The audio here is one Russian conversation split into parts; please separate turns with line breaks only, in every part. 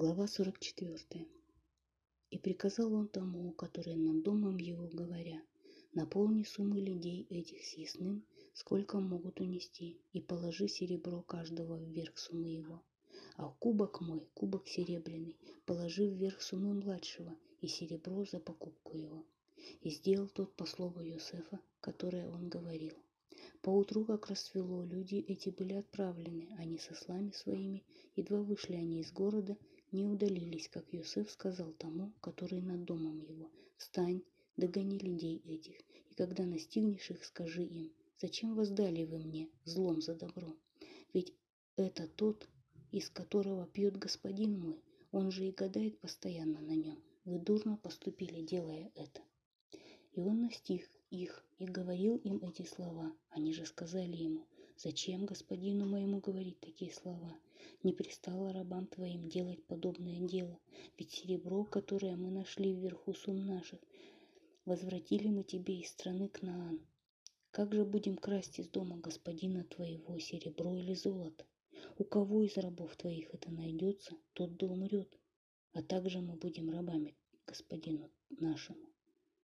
Глава 44. И приказал он тому, который над домом его, говоря, наполни суммы людей этих съестным, сколько могут унести, и положи серебро каждого вверх суммы его. А кубок мой, кубок серебряный, положи вверх суммы младшего, и серебро за покупку его. И сделал тот по слову Йосефа, которое он говорил. Поутру, как рассвело, люди эти были отправлены, они со слами своими, едва вышли они из города, не удалились, как Йосеф сказал тому, который над домом его, «Встань, догони людей этих, и когда настигнешь их, скажи им, зачем воздали вы мне злом за добро? Ведь это тот, из которого пьет господин мой, он же и гадает постоянно на нем. Вы дурно поступили, делая это». И он настиг их и говорил им эти слова. Они же сказали ему, «Зачем господину моему говорить такие слова? Не пристало рабам твоим делать подобное дело, ведь серебро, которое мы нашли вверху сум наших, возвратили мы тебе из страны Кнаан. Как же будем красть из дома господина твоего серебро или золото? У кого из рабов твоих это найдется, тот да умрет, а также мы будем рабами господину нашему.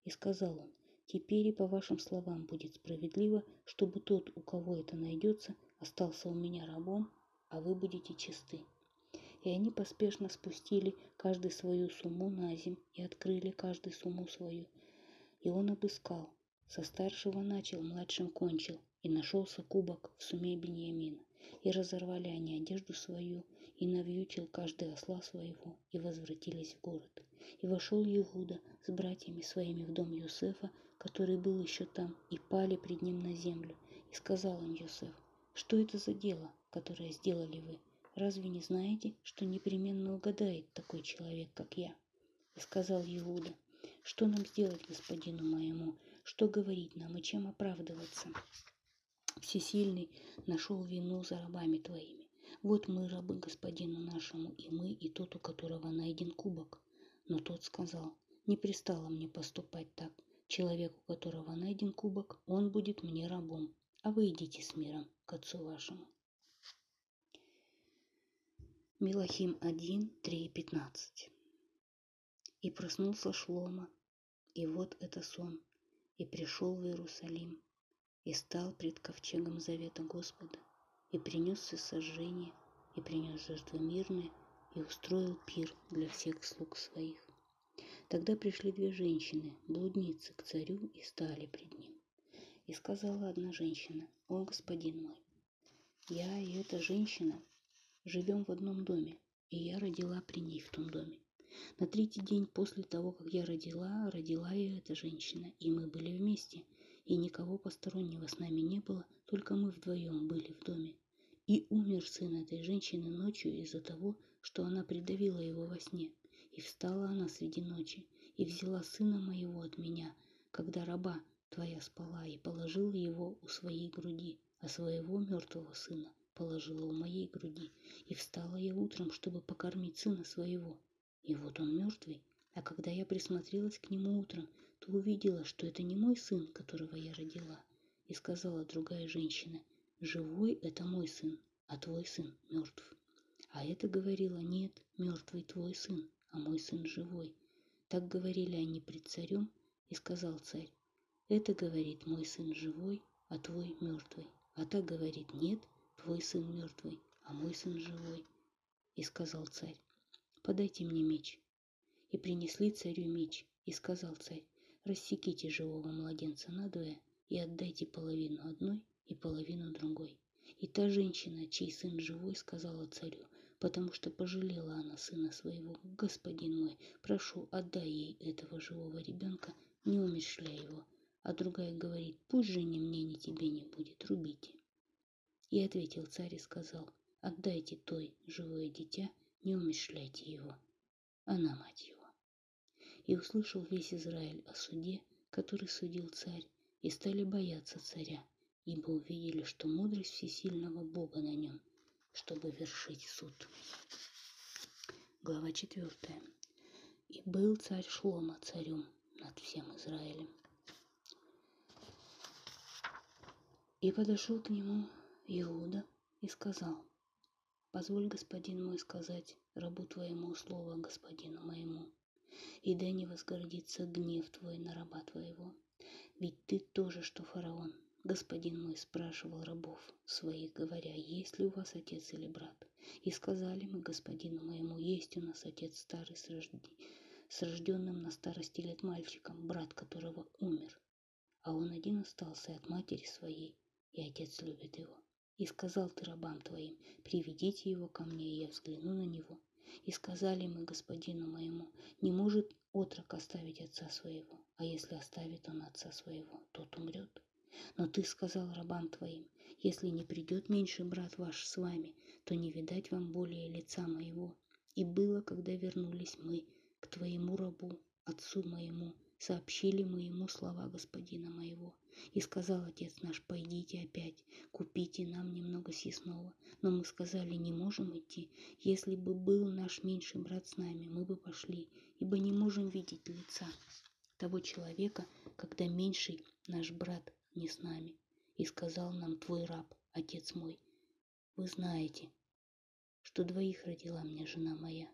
И сказал он, теперь и по вашим словам будет справедливо, чтобы тот, у кого это найдется, остался у меня рабом, а вы будете чисты. И они поспешно спустили каждый свою сумму на земь и открыли каждый сумму свою. И он обыскал. Со старшего начал, младшим кончил, и нашелся кубок в суме Беньямина. И разорвали они одежду свою, и навьючил каждый осла своего, и возвратились в город. И вошел Иуда с братьями своими в дом Юсефа, который был еще там, и пали пред ним на землю. И сказал им Юсеф, что это за дело, которое сделали вы? Разве не знаете, что непременно угадает такой человек, как я? И сказал Иуда, что нам сделать господину моему, что говорить нам и чем оправдываться? Всесильный нашел вину за рабами твоими. Вот мы рабы господину нашему, и мы, и тот, у которого найден кубок. Но тот сказал, не пристало мне поступать так. Человек, у которого найден кубок, он будет мне рабом, а вы идите с миром к отцу вашему. Милахим 1, 3, 15. И проснулся Шлома, и вот это сон, и пришел в Иерусалим, и стал пред ковчегом завета Господа, и принес сожжение, и принес жертвы мирные, и устроил пир для всех слуг своих. Тогда пришли две женщины, блудницы, к царю и стали пред ним. И сказала одна женщина, «О, господин мой, я и эта женщина живем в одном доме, и я родила при ней в том доме. На третий день после того, как я родила, родила и эта женщина, и мы были вместе, и никого постороннего с нами не было, только мы вдвоем были в доме. И умер сын этой женщины ночью из-за того, что она придавила его во сне. И встала она среди ночи, и взяла сына моего от меня, когда раба твоя спала, и положила его у своей груди, а своего мертвого сына положила у моей груди, и встала я утром, чтобы покормить сына своего. И вот он мертвый. А когда я присмотрелась к нему утром, то увидела, что это не мой сын, которого я родила. И сказала другая женщина, живой это мой сын, а твой сын мертв. А это говорила, нет, мертвый твой сын, а мой сын живой. Так говорили они пред царем, и сказал царь, это говорит мой сын живой, а твой мертвый. А так говорит, нет, твой сын мертвый, а мой сын живой. И сказал царь, подайте мне меч. И принесли царю меч, и сказал царь, рассеките живого младенца надвое и отдайте половину одной и половину другой. И та женщина, чей сын живой, сказала царю, потому что пожалела она сына своего, господин мой, прошу, отдай ей этого живого ребенка, не умершляй его. А другая говорит, пусть же ни мне, ни тебе не будет, рубите. И ответил царь и сказал, отдайте той живое дитя, не умешляйте его. Она мать его. И услышал весь Израиль о суде, который судил царь, и стали бояться царя, ибо увидели, что мудрость всесильного Бога на нем, чтобы вершить суд. Глава четвертая. И был царь Шлома царем над всем Израилем. И подошел к нему Иуда и сказал, Позволь, господин мой, сказать рабу твоему слово господину моему, и да не возгордится гнев твой на раба твоего. Ведь ты тоже, что фараон, господин мой спрашивал рабов своих, говоря, есть ли у вас отец или брат. И сказали мы господину моему, есть у нас отец старый с, рожди... с рожденным на старости лет мальчиком, брат которого умер. А он один остался от матери своей, и отец любит его. И сказал ты рабам твоим, приведите его ко мне, и я взгляну на него. И сказали мы господину моему, не может отрок оставить отца своего, а если оставит он отца своего, тот умрет. Но ты сказал рабам твоим, если не придет меньший брат ваш с вами, то не видать вам более лица моего. И было, когда вернулись мы к твоему рабу, отцу моему, сообщили мы ему слова господина моего. И сказал отец наш, пойдите опять, купите нам немного съестного. Но мы сказали, не можем идти. Если бы был наш меньший брат с нами, мы бы пошли, ибо не можем видеть лица того человека, когда меньший наш брат не с нами. И сказал нам твой раб, отец мой, вы знаете, что двоих родила мне жена моя.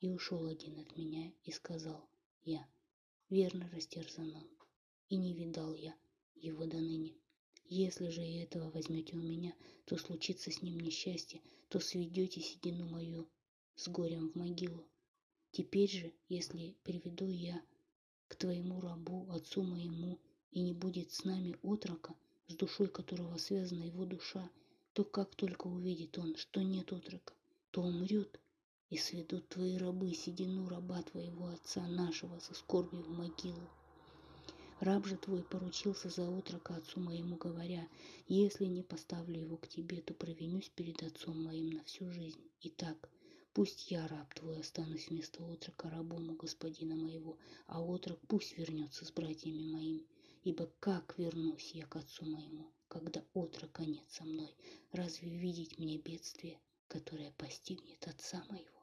И ушел один от меня и сказал я, верно растерзан он, и не видал я его до ныне. Если же и этого возьмете у меня, то случится с ним несчастье, то сведете седину мою с горем в могилу. Теперь же, если приведу я к твоему рабу, отцу моему, и не будет с нами отрока, с душой которого связана его душа, то как только увидит он, что нет отрока, то умрет, и сведут твои рабы седину раба твоего отца нашего со скорбью в могилу. Раб же твой поручился за отрока отцу моему, говоря, если не поставлю его к тебе, то провинюсь перед отцом моим на всю жизнь. Итак, пусть я, раб твой, останусь вместо отрока рабому господина моего, а отрок пусть вернется с братьями моими. Ибо как вернусь я к отцу моему, когда отрока нет со мной? Разве видеть мне бедствие, которое постигнет отца моего?